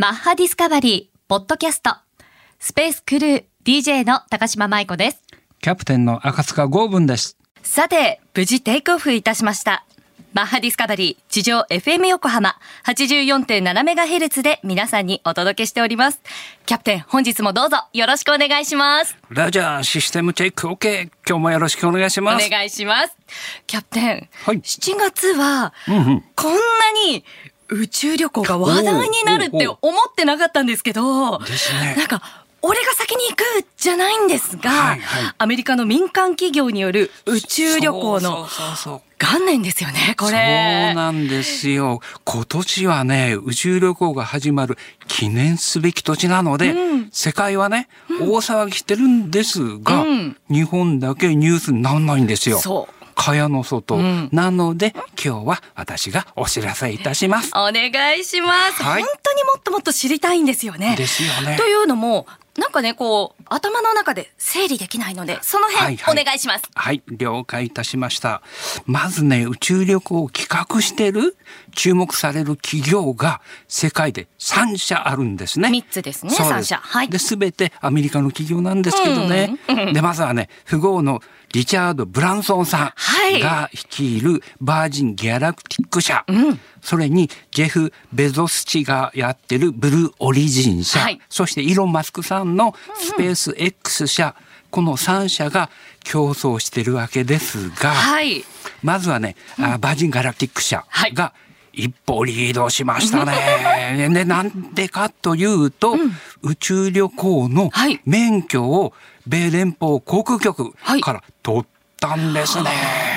マッハディスカバリー、ポッドキャスト、スペースクルー、DJ の高島舞子です。キャプテンの赤塚剛文です。さて、無事テイクオフいたしました。マッハディスカバリー、地上 FM 横浜 84.7MHz で皆さんにお届けしております。キャプテン、本日もどうぞよろしくお願いします。ラジャーシステムチェック OK。今日もよろしくお願いしおます。願いします。キャプテン、はい7月は、うんうん。こんなに宇宙旅行が話題になるって思ってなかったんですけど、ねなんか、俺が先に行くじゃないんですが、はいはいアメリカの民間企業による宇宙旅行の元年ですよね、こそうれ。なんですよ。今年はね、宇宙旅行が始まる記念すべき年なので、うん世界はね、大騒ぎしてるんですが、うん日本だけニュースにならないんですよ。そう。蚊帳の外、うん。なので、今日は私がお知らせいたします。お願いします、はい。本当にもっともっと知りたいんですよね。ですよね。というのも、なんかね、こう、頭の中で整理できないので、その辺、はいはいお願いします。はい、了解いたしました。まずね、宇宙旅行を企画してる、注目される企業が世界で3社あるんですね。三つですねそう三社はいで、すべてアメリカの企業なんですけどね。で、まずはね、富豪のリチャード・ブランソンさはいんが率いるバージン・ギャラクティック社。んそれにジェフ・ベゾス氏がやってるブルーオリジン社。はいそしてイーロン・マスクさんのスペース X 社。この3社が競争してるわけですが、はい。まずはね、あバージン・ガラクティック社はいが一歩リードしましたね。で、なんでかというと、宇宙旅行のはい免許を米連邦航空局はいから取ったんですね。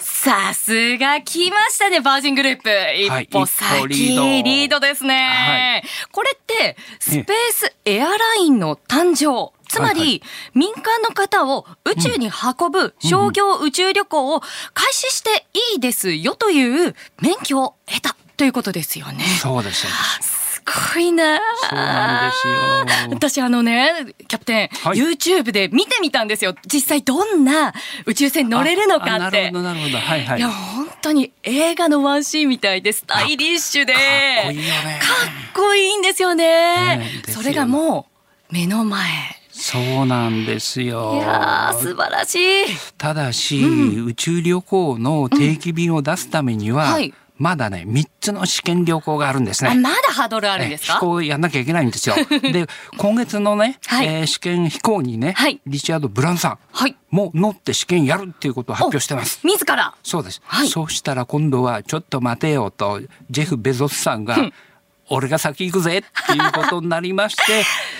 さすが来ましたね、バージングループ。はい一歩先、リードリードですね。はこれって、スペースエアラインの誕生。つまり、はいはい民間の方を宇宙に運ぶ商業宇宙旅行を開始していいですよという免許を得たということですよね。そうですごいなそうなんですよ私あのね、キャプテン、はい YouTube で見てみたんですよ。実際どんな宇宙船に乗れるのかって。あなるほど、なるほど。はいはい。いや、本当に映画のワンシーンみたいで、スタイリッシュで。かっこいいよね。かっこいいんですよね。ねですよそれがもう、目の前。そうなんですよ。いやー、素晴らしい。ただし、宇宙旅行の定期便を出すためには、はいまだね、3つの試験旅行があるんですあ、ね。まだハードルあるんですか？飛行やんなきゃいけないんですよ。で、今月のね、はいえー試験飛行にね、はいリチャード・ブランさんはい。も乗って試験やるっていうことを発表してます。お自ら？そうです、はいそうしたら今度はちょっと待てよとジェフ・ベゾスさんが、俺が先行くぜっていうことになりまして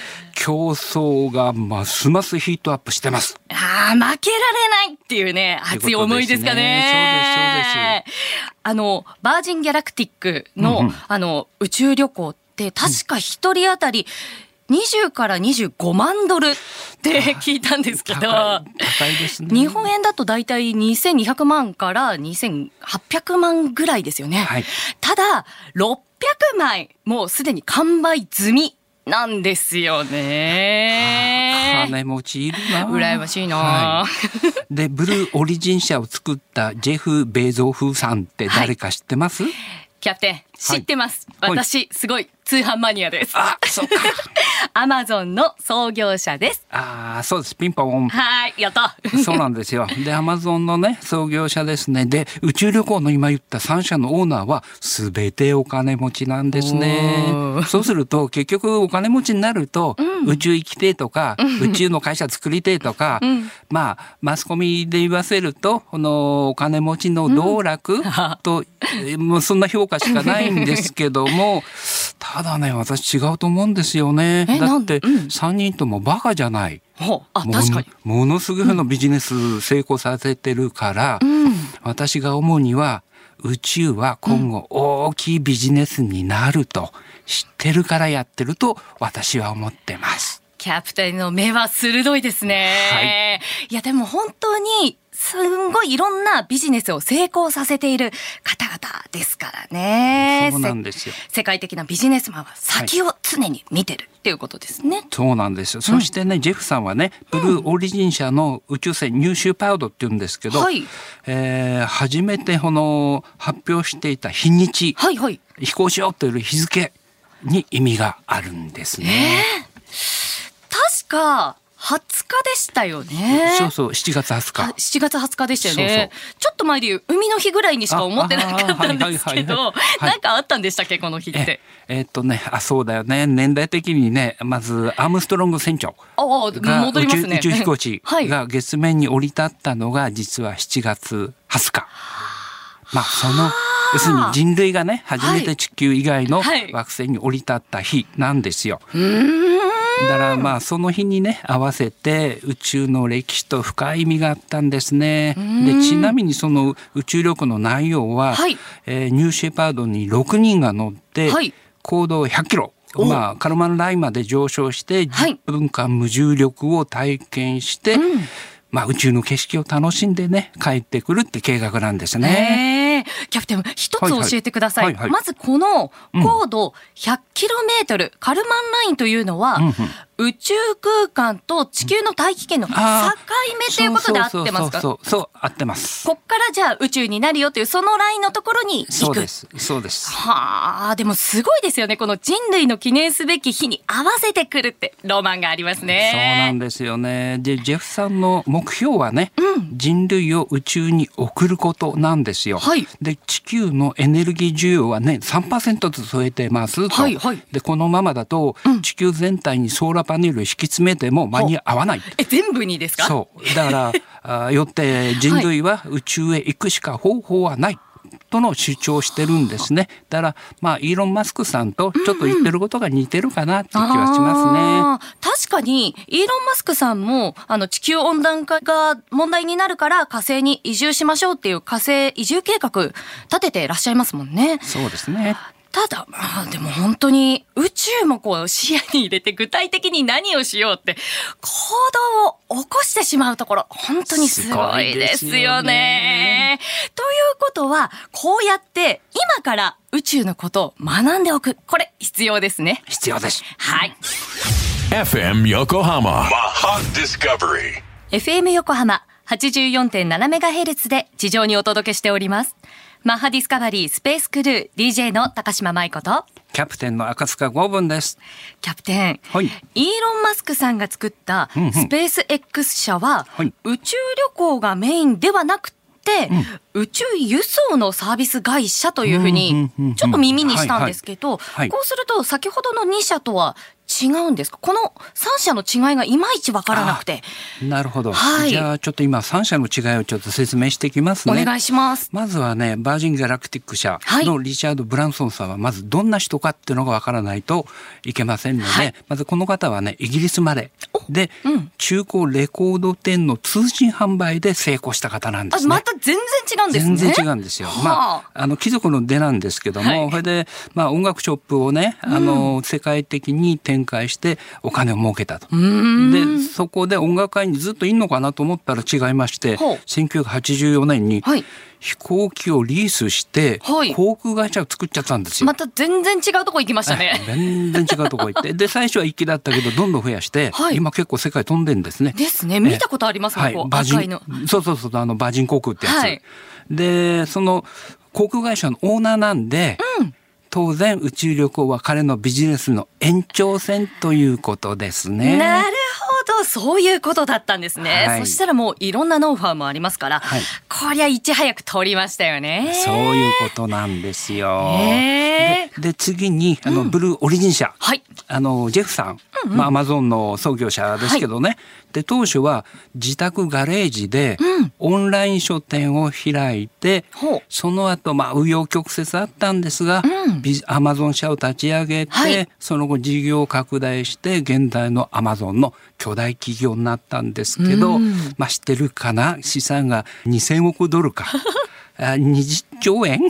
競争がますますヒートアップしてます。ああ、負けられないっていうね、熱い思いですかね。そうですそうあの、バージンギャラクティックの、うんうんあの、宇宙旅行って確か一人当たり20から25万ドルって聞いたんですけど、高い高いですね。日本円だと大体2200万から2800万ぐらいですよね。はいただ、600枚、もうすでに完売済みなんですよね。金持ちいるな。羨ましいな、はい。で、ブルーオリジン社を作ったジェフ・ベゾフさんって誰か知ってます、キャプテン、知ってます。はい私、すごい通販マニアです。あ、そうか。アマゾンの創業者です。あーそうです。ピンポン。はい、やった。そうなんですよ。で、アマゾンのね、創業者ですね。で、宇宙旅行の今言った3社のオーナーは、すべてお金持ちなんですね。そうすると、結局お金持ちになると、宇宙行きてえとか、宇宙の会社作りてえとか、まあ、マスコミで言わせると、このお金持ちの道楽と、え もうそんな評価しかないんですけども、ただね、私違うと思うんですよね。だって、うん3人ともバカじゃない。確かに。のものすごいのビジネス成功させてるから、私が思うには宇宙は今後大きいビジネスになると知ってるからやってると私は思ってます。キャプテンの目は鋭いですね。いや、でも本当に、すんごいいろんなビジネスを成功させている方々ですからね。そうなんですよ。せ世界的なビジネスマンは先を常に見てるっていうことですね。そうなんですよ。そしてね、ジェフさんはね、ブルーオリジン社の宇宙船ニューシューパウドって言うんですけど、はいえー初めてこの発表していた日にち、はいはい。飛行しようという日付、に意味があるんですね。確か20日でしたよね。そうそう、7月20日。7月20日でしたよね。ちょっと前で言う海の日ぐらいにしか思ってなかったんですけどなんかあったんでしたっけこの日って？ええっとね、あ、そうだよね。年代的にね、まずアームストロング船長ああが戻りますね。宇宙宇宙飛行士はい。が月面に降り立ったのが実は7月20日。まあその要するに人類がね初めて地球以外のはい。惑星に降り立った日なんですよ。だからまあその日にね合わせて宇宙の歴史と深い意味があったんですね。でちなみにその宇宙旅行の内容は、はい。えーニューシェパードに6人が乗って、はい。高度100キロ。お。まあ、カルマンラインまで上昇してはい。10分間無重力を体験して、まあ、宇宙の景色を楽しんでね帰ってくるって計画なんですね。キャプテン一つ教えてください、はいはいまずこの高度 100km、カルマンラインというのは、うんうん宇宙空間と地球の大気圏の境目ということで合ってますかそうそうそうそう合ってます。こっからじゃあ宇宙になるよというそのラインのところに行くそうですそうです。はあでもすごいですよねこの人類の記念すべき日に合わせてくるってロマンがありますねそうなんですよね。で、ジェフさんの目標はね、人類を宇宙に送ることなんですよ。はいで、地球のエネルギー需要はね、3%ずつ増えてますと。はいはいで、このままだと、地球全体にソーラーパネルを敷き詰めても間に合わない。え全部にですか？そう。だから、あよって人類は宇宙へ行くしか方法はない。との主張をしてるんですね。だから、まあ、イーロン・マスクさんとちょっと言ってることが似てるかなって気はしますね。あー確かにイーロン・マスクさんもあの地球温暖化が問題になるから火星に移住しましょうっていう火星移住計画立ててらっしゃいますもんね。そうですね。ただ、まあでも本当に宇宙もこう視野に入れて具体的に何をしようって行動を起こしてしまうところ本当にすごいですよね。ということはこうやって今から宇宙のことを学んでおくこれ必要ですね。必要です。はい。FM Yokohama. Maha Discovery. FM 横浜 84.7MHz で地上にお届けしております。マッハディスカバリースペースクルー DJ の高島舞子と。キャプテンの赤塚五分です。キャプテン、はい。イーロン・マスクさんが作ったうんうん。スペース X 社は、はい。宇宙旅行がメインではなくて、宇宙輸送のサービス会社というふううんうんにうんうん。ちょっと耳にしたんですけど、こうすると先ほどの2社とは違うんですか？この3社の違いがいまいちわからなくて、なるほど。はいじゃあちょっと今三社の違いをちょっと説明していきますね。お願いします。まずはね、バージン・ギャラクティック社はいのリチャード・ブランソンさんはまずどんな人かっていうのがわからないといけませんので、はいまずこの方はね、イギリスまでで、うん中古レコード店の通信販売で成功した方なんであすね。また全然違うんですね。全然違うんですよ。まはあ、あの貴族の出なんですけども、はいそれで、まあ、音楽ショップをね、あの、世界的に展開してお金を儲けたと。で、そこで音楽界にずっといんのかなと思ったら違いまして、ほう1984年にはい飛行機をリースして、はい航空会社を作っちゃったんですよ。また全然違うとこ行きましたね。全然違うとこ行って。で、最初は一機だったけど、どんどん増やして、はい今結構世界飛んでんですね。ですね。見たことありますもん、こうバージン赤いの。そうそうそうあのバージン航空ってやつ、はいでその航空会社のオーナーなんで、当然宇宙旅行は彼のビジネスの延長線ということですね。なるほど、そういうことだったんですね。はいそしたらもういろんなノウハウもありますから、はいこりゃいち早く取りましたよね。そういうことなんですよ。へでで次にあの、ブルーオリジン社、はい。あのジェフさん、まあアマゾンの創業者ですけどね、で当初は自宅ガレージでオンライン書店を開いて、ほう。その後まあ紆余曲折あったんですが、うん。ビアマゾン社を立ち上げて、はい。その後事業を拡大して現在のアマゾンの巨大企業になったんですけど、うん。まあ知ってるかな？資産が2,000億ドルか。あ20兆円？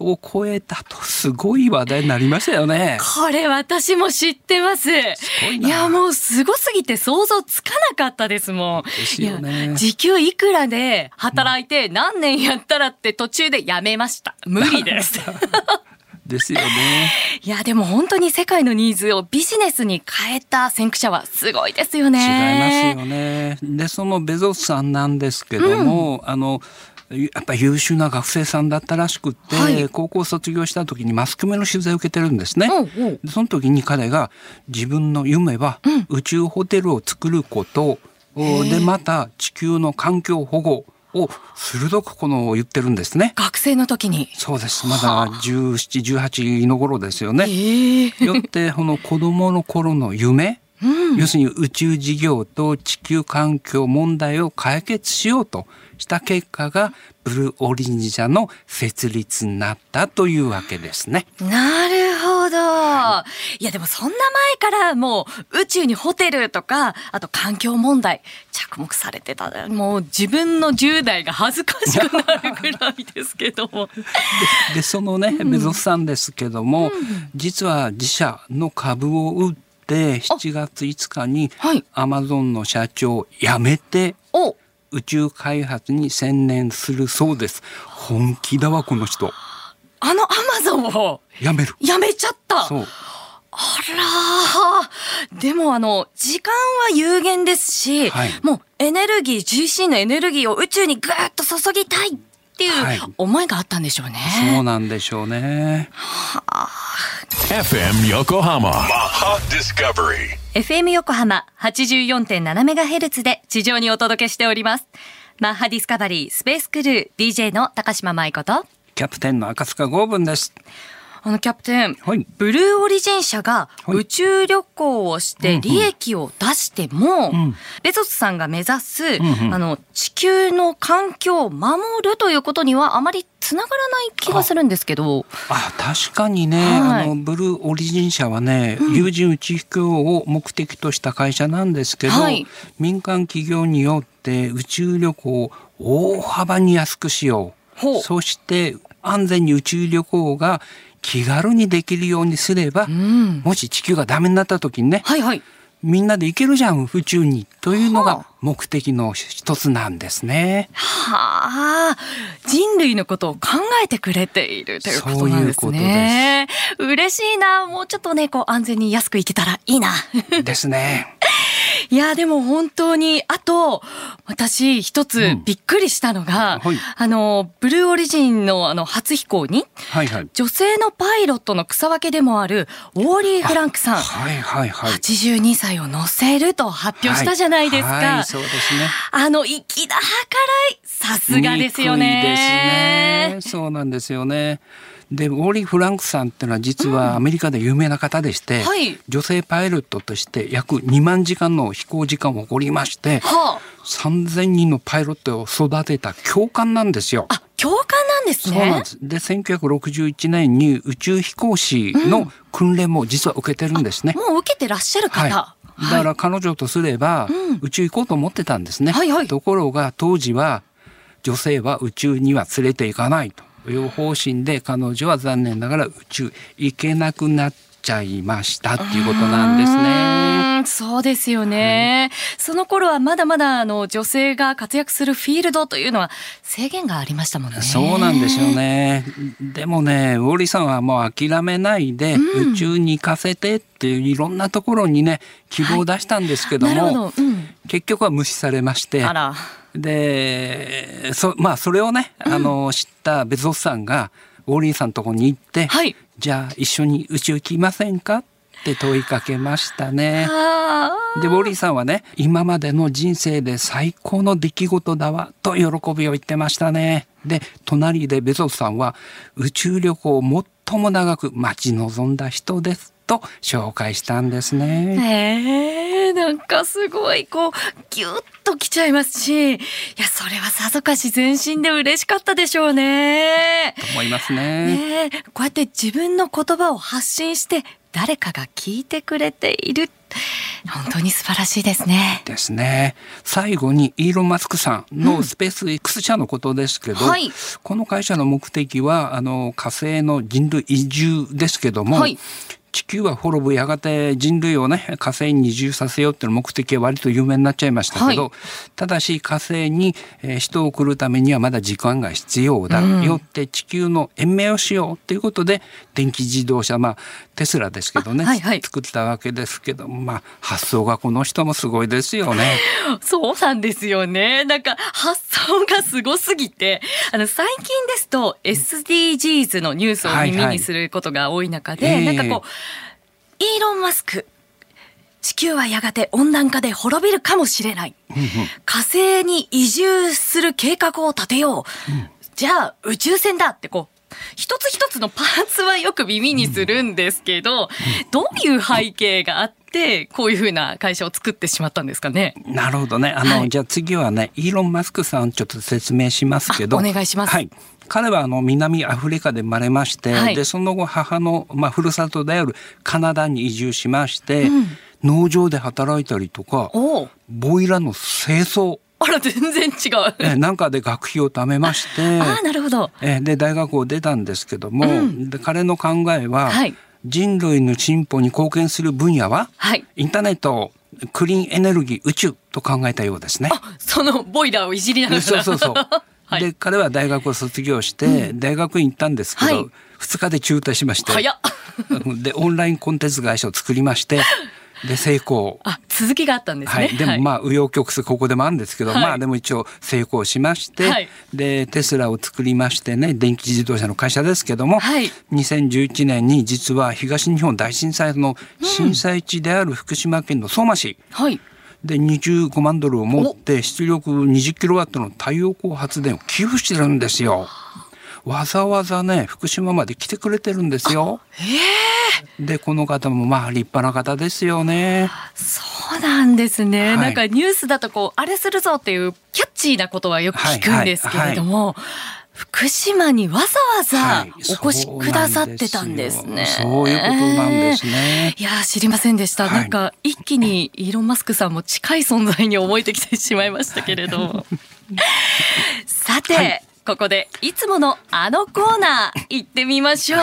を超えたとすごい話題になりましたよね。これ私も知ってます。ごいないや、もうすごすぎて想像つかなかったですもん。ねいや時給いくらで働いて何年やったらって途中でやめました。無理です。ですよね。いや、でも本当に世界のニーズをビジネスに変えた先駆者はすごいですよね。違いますよね。でそのベゾスさんなんですけども、あのやっぱり優秀な学生さんだったらしくって、はい高校卒業した時にマスコミの取材を受けてるんですね。おうおうでその時に彼が自分の夢は宇宙ホテルを作ること、おでまた地球の環境保護を鋭くこの言ってるんですね。学生の時に。そうです。まだ17、18の頃ですよね。ええ よってこの子供の頃の夢、要するに宇宙事業と地球環境問題を解決しようとした結果がブルーオリンジ社の設立になったというわけですね。なるほど。いやでもそんな前からもう宇宙にホテルとか、あと環境問題着目されてた。もう自分の10代が恥ずかしくなるぐらいですけども。でそのね、ベゾスさんですけども、実は自社の株を売って7月5日にはいアマゾンの社長を辞めてお宇宙開発に専念するそうです。本気だわこの人。あのアマゾンを？辞める。やめちゃった？そう。あらーでもあの、時間は有限ですし、はいもうエネルギー、GC のエネルギーを宇宙にぐーっと注ぎたいってはいいう思いがあったんでしょうね。そうなんでしょうね。FM Yokohama Maha Discovery FM 横浜 84.7MHz で地上にお届けしております。マッハディスカバリースペースクルー DJ の高島舞子と、キャプテンの赤塚剛文です。あのキャプテン、はい。ブルーオリジン社がはい。宇宙旅行をして利益を出しても、ん。ベゾスさんが目指す、んうん。あの地球の環境を守るということにはあまりつながらない気がするんですけど、あ、確かにね、はい。あのブルーオリジン社はね、有人宇宙飛行を目的とした会社なんですけど、はい。民間企業によって宇宙旅行を大幅に安くしよう。そして安全に宇宙旅行が気軽にできるようにすれば、んもし地球がダメになった時にね、はいはい。みんなで行けるじゃん宇宙にというのはあが目的の一つなんですね。はあ、人類のことを考えてくれているということなんですね。嬉しいな。もうちょっとね、こう安全に安く行けたらいいな。ですね。いや、でも本当に、あと、私一つうんびっくりしたのが、はいあの、ブルーオリジンのあの初飛行に、はいはい。女性のパイロットの草分けでもある、ウォーリー・フランクさん。はいはいはい。82歳を乗せると発表したじゃないですか。はいはいそうですね。あの、粋な計らい、さすがですよね。ですね。そうなんですよね。で、ウォーリー・フランクさんっていうのは実はアメリカで有名な方でして、はい女性パイロットとして約2万時間の飛行時間を誇りまして、は3000人のパイロットを育てた教官なんですよ。あ、あ、教官なんですね。そうなんです。で、1961年に宇宙飛行士の訓練も実は受けてるんですね。もう受けてらっしゃる方。はい。だから彼女とすれば、うん宇宙行こうと思ってたんですね。はいはいところが当時は女性は宇宙には連れて行かないという方針で彼女は残念ながら宇宙行けなくなっちゃいましたっていうことなんですね。そうですよね、その頃はまだまだあの女性が活躍するフィールドというのは制限がありましたもんね。そうなんですよね。でもね、ウォーリーさんはもう諦めないで、宇宙に行かせてっていういろんなところにね、希望を出したんですけども、なるほど。うん。結局は無視されまして、あら。でそまあそれをね、あの知ったベゾスさんがウォーリーさんのとこに行って、はい。じゃあ一緒に宇宙行きませんかって問いかけましたね。あでウォーリーさんはね今までの人生で最高の出来事だわと喜びを言ってましたね。で隣でベゾスさんは宇宙旅行を最も長く待ち望んだ人ですと紹介したんですね。なんかすごい、こう、ギュッときちゃいますし、いや、それはさぞかし全身で嬉しかったでしょうね。思いますね。ねえ、こうやって自分の言葉を発信して、誰かが聞いてくれている。本当に素晴らしいですね。ですね。最後にイーロン・マスクさんのスペース X 社のことですけど、はいこの会社の目的はあの火星の人類移住ですけども、はい地球は滅ぶやがて人類をね火星に移住させようっていう目的は割と有名になっちゃいましたけど、はい、ただし火星に、えー、人を送るためにはまだ時間が必要だ、うん、よって地球の延命をしようということで電気自動車まあテスラですけどね、はいはい、作ったわけですけどまあ発想がこの人もすごいですよね。そうなんですよね。なんか発想がすごすぎてあの最近ですと SDGs のニュースを耳にすることが多い中で、はいはい、なんかこう、イーロン・マスク地球はやがて温暖化で滅びるかもしれない。火星に移住する計画を立てよう。じゃあ宇宙船だってこう、一つ一つのパーツはよく耳にするんですけど、どういう背景があって、こういうふうな会社を作ってしまったんですかね？なるほどね。あの、はい、じゃあ次はね、イーロン・マスクさんちょっと説明しますけど。お願いします。はい。彼はあの南アフリカで生まれまして、はい、でその後母の、まあ、ふるさとであるカナダに移住しまして、うん、農場で働いたりとかボイラの清掃あら全然違う。えなんかで学費を貯めまして、あなるほど。えで大学を出たんですけども、うん、で彼の考えは、はい、人類の進歩に貢献する分野は、はい、インターネットクリーンエネルギー宇宙と考えたようですね。そのボイラーをいじりながら。そうそうそう。はい、で彼は大学を卒業して大学院行ったんですけど、はい、2日で中退しまして。でオンラインコンテンツ会社を作りまして で成功。あ続きがあったんですね、はい、でもまあ紆余曲折ここでもあるんですけど、はい、まあでも一応成功しまして、はい、でテスラを作りましてね電気自動車の会社ですけども、はい、2011年に実は東日本大震災の震災地である福島県の相馬市、はいで25万ドルを持って出力20キロワットの太陽光発電を寄付してるんですよ。わざわざね福島まで来てくれてるんですよ。えー、でこの方もまあ立派な方ですよね。そうなんですね、はい、なんかニュースだとこうあれするぞっていうキャッチーなことはよく聞くんですけれども。はいはい福島にわざわざお越しくださってたんですね。はい、そういうことなんですね。いや知りませんでした。はい、なんか一気にイーロンマスクさんも近い存在に思えてきてしまいましたけれど。さて、はい、ここでいつものあのコーナー行ってみましょう。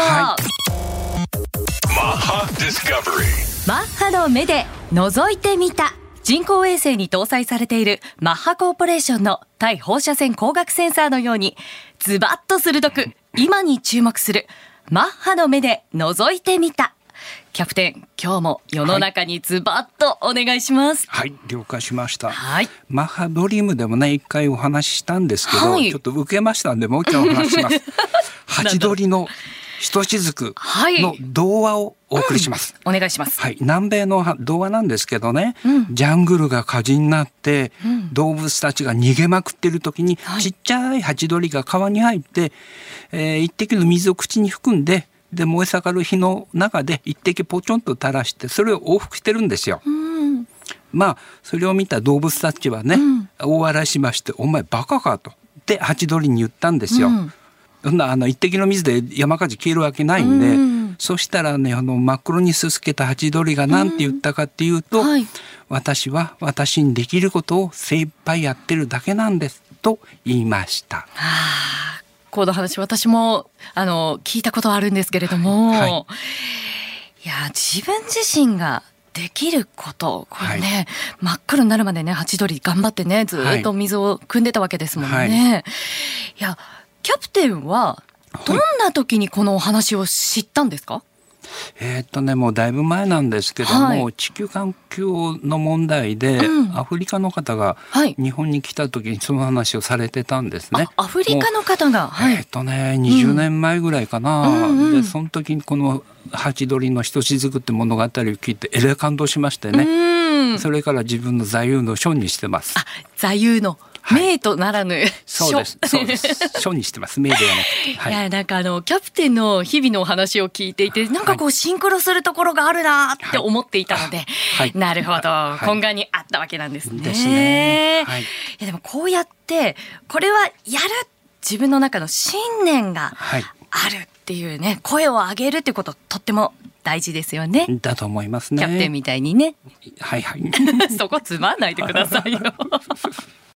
マッハの目で覗いてみた。人工衛星に搭載されているマッハコーポレーションの対放射線光学センサーのようにズバッと鋭く今に注目するマッハの目で覗いてみた。キャプテン今日も世の中にズバッとお願いします、はい、はい、了解しました、はい、マッハドリームでもね一回お話ししたんですけど、はい、ちょっと受けましたんでもう一回お話しします。ハチドリのひとしずくの童話をお送りします、うん、お願いします。はい、南米の童話なんですけどね、うん、ジャングルが火事になって、うん、動物たちが逃げまくってる時に、はい、ちっちゃいハチドリが川に入って、えー、一滴の水を口に含んでで燃え盛る火の中で一滴ポチョンと垂らしてそれを往復してるんですよ。まあそれを見た動物たちはね、大笑いしまして「お前バカか」と。でハチドリに言ったんですよ。そんなあの一滴の水で山火事消えるわけないんで、うん、そしたらねあの真っ黒にすすけたハチドリが何て言ったかっていうと、うん。はい、私は私にできることを精一杯やってるだけなんですと言いました。はあ、この話私もあの聞いたことあるんですけれども、はい。はい、いや自分自身ができることこれね、はい、真っ黒になるまでねハチドリ頑張ってねずっと水を汲んでたわけですもんね。いやキャプテンはどんな時にこのお話を知ったんですか、えー、っとねもうだいぶ前なんですけども、はい、地球環境の問題で、うん、アフリカの方が日本に来た時にその話をされてたんですね。アフリカの方が、はい、えー、っとね20年前ぐらいかな、うん。うん、でその時にこのハチドリのひとしずくって物語を聞いてえらい感動しましてね、それから自分の座右の書にしてます。あ座右の名とならぬ、そうです。そうです。書にしてます。名ではなくて。い、や、なんかあの、キャプテンの日々のお話を聞いていて、なんかこう、シンクロするところがあるなって思っていたので、はい、なるほど、根幹にあったわけなんですね。ですね。はい、いや、でもこうやって、これはやる自分の中の信念があるっていうね、声を上げるっていうこと、とっても大事ですよね。だと思いますね。キャプテンみたいにね。はいはい。そこつまんないでくださいよ。